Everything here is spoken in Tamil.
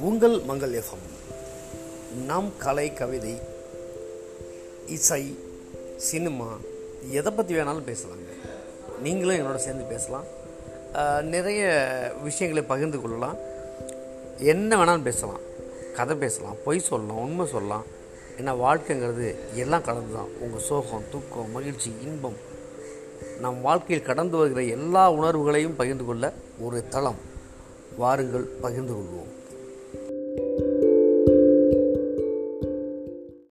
உங்கள் மங்கள் எஃப்எம். நாம் கலை கவிதை இசை சினிமா எதை பற்றி வேணாலும் பேசலாங்க. நீங்களும் என்னோட சேர்ந்து பேசலாம். நிறைய விஷயங்களை பகிர்ந்து கொள்ளலாம். என்ன வேணாலும் பேசலாம். கதை பேசலாம் பொய் சொல்லலாம் உண்மை சொல்லலாம். ஏன்னா வாழ்க்கைங்கிறது எல்லாம் கலந்து தான் உங்கள் சோகம் தூக்கம் மகிழ்ச்சி இன்பம். நம் வாழ்க்கையில் கடந்து வருகிற எல்லா உணர்வுகளையும் பகிர்ந்து கொள்ள ஒரு தளம். வாருங்கள் பகிர்ந்து கொள்வோம்.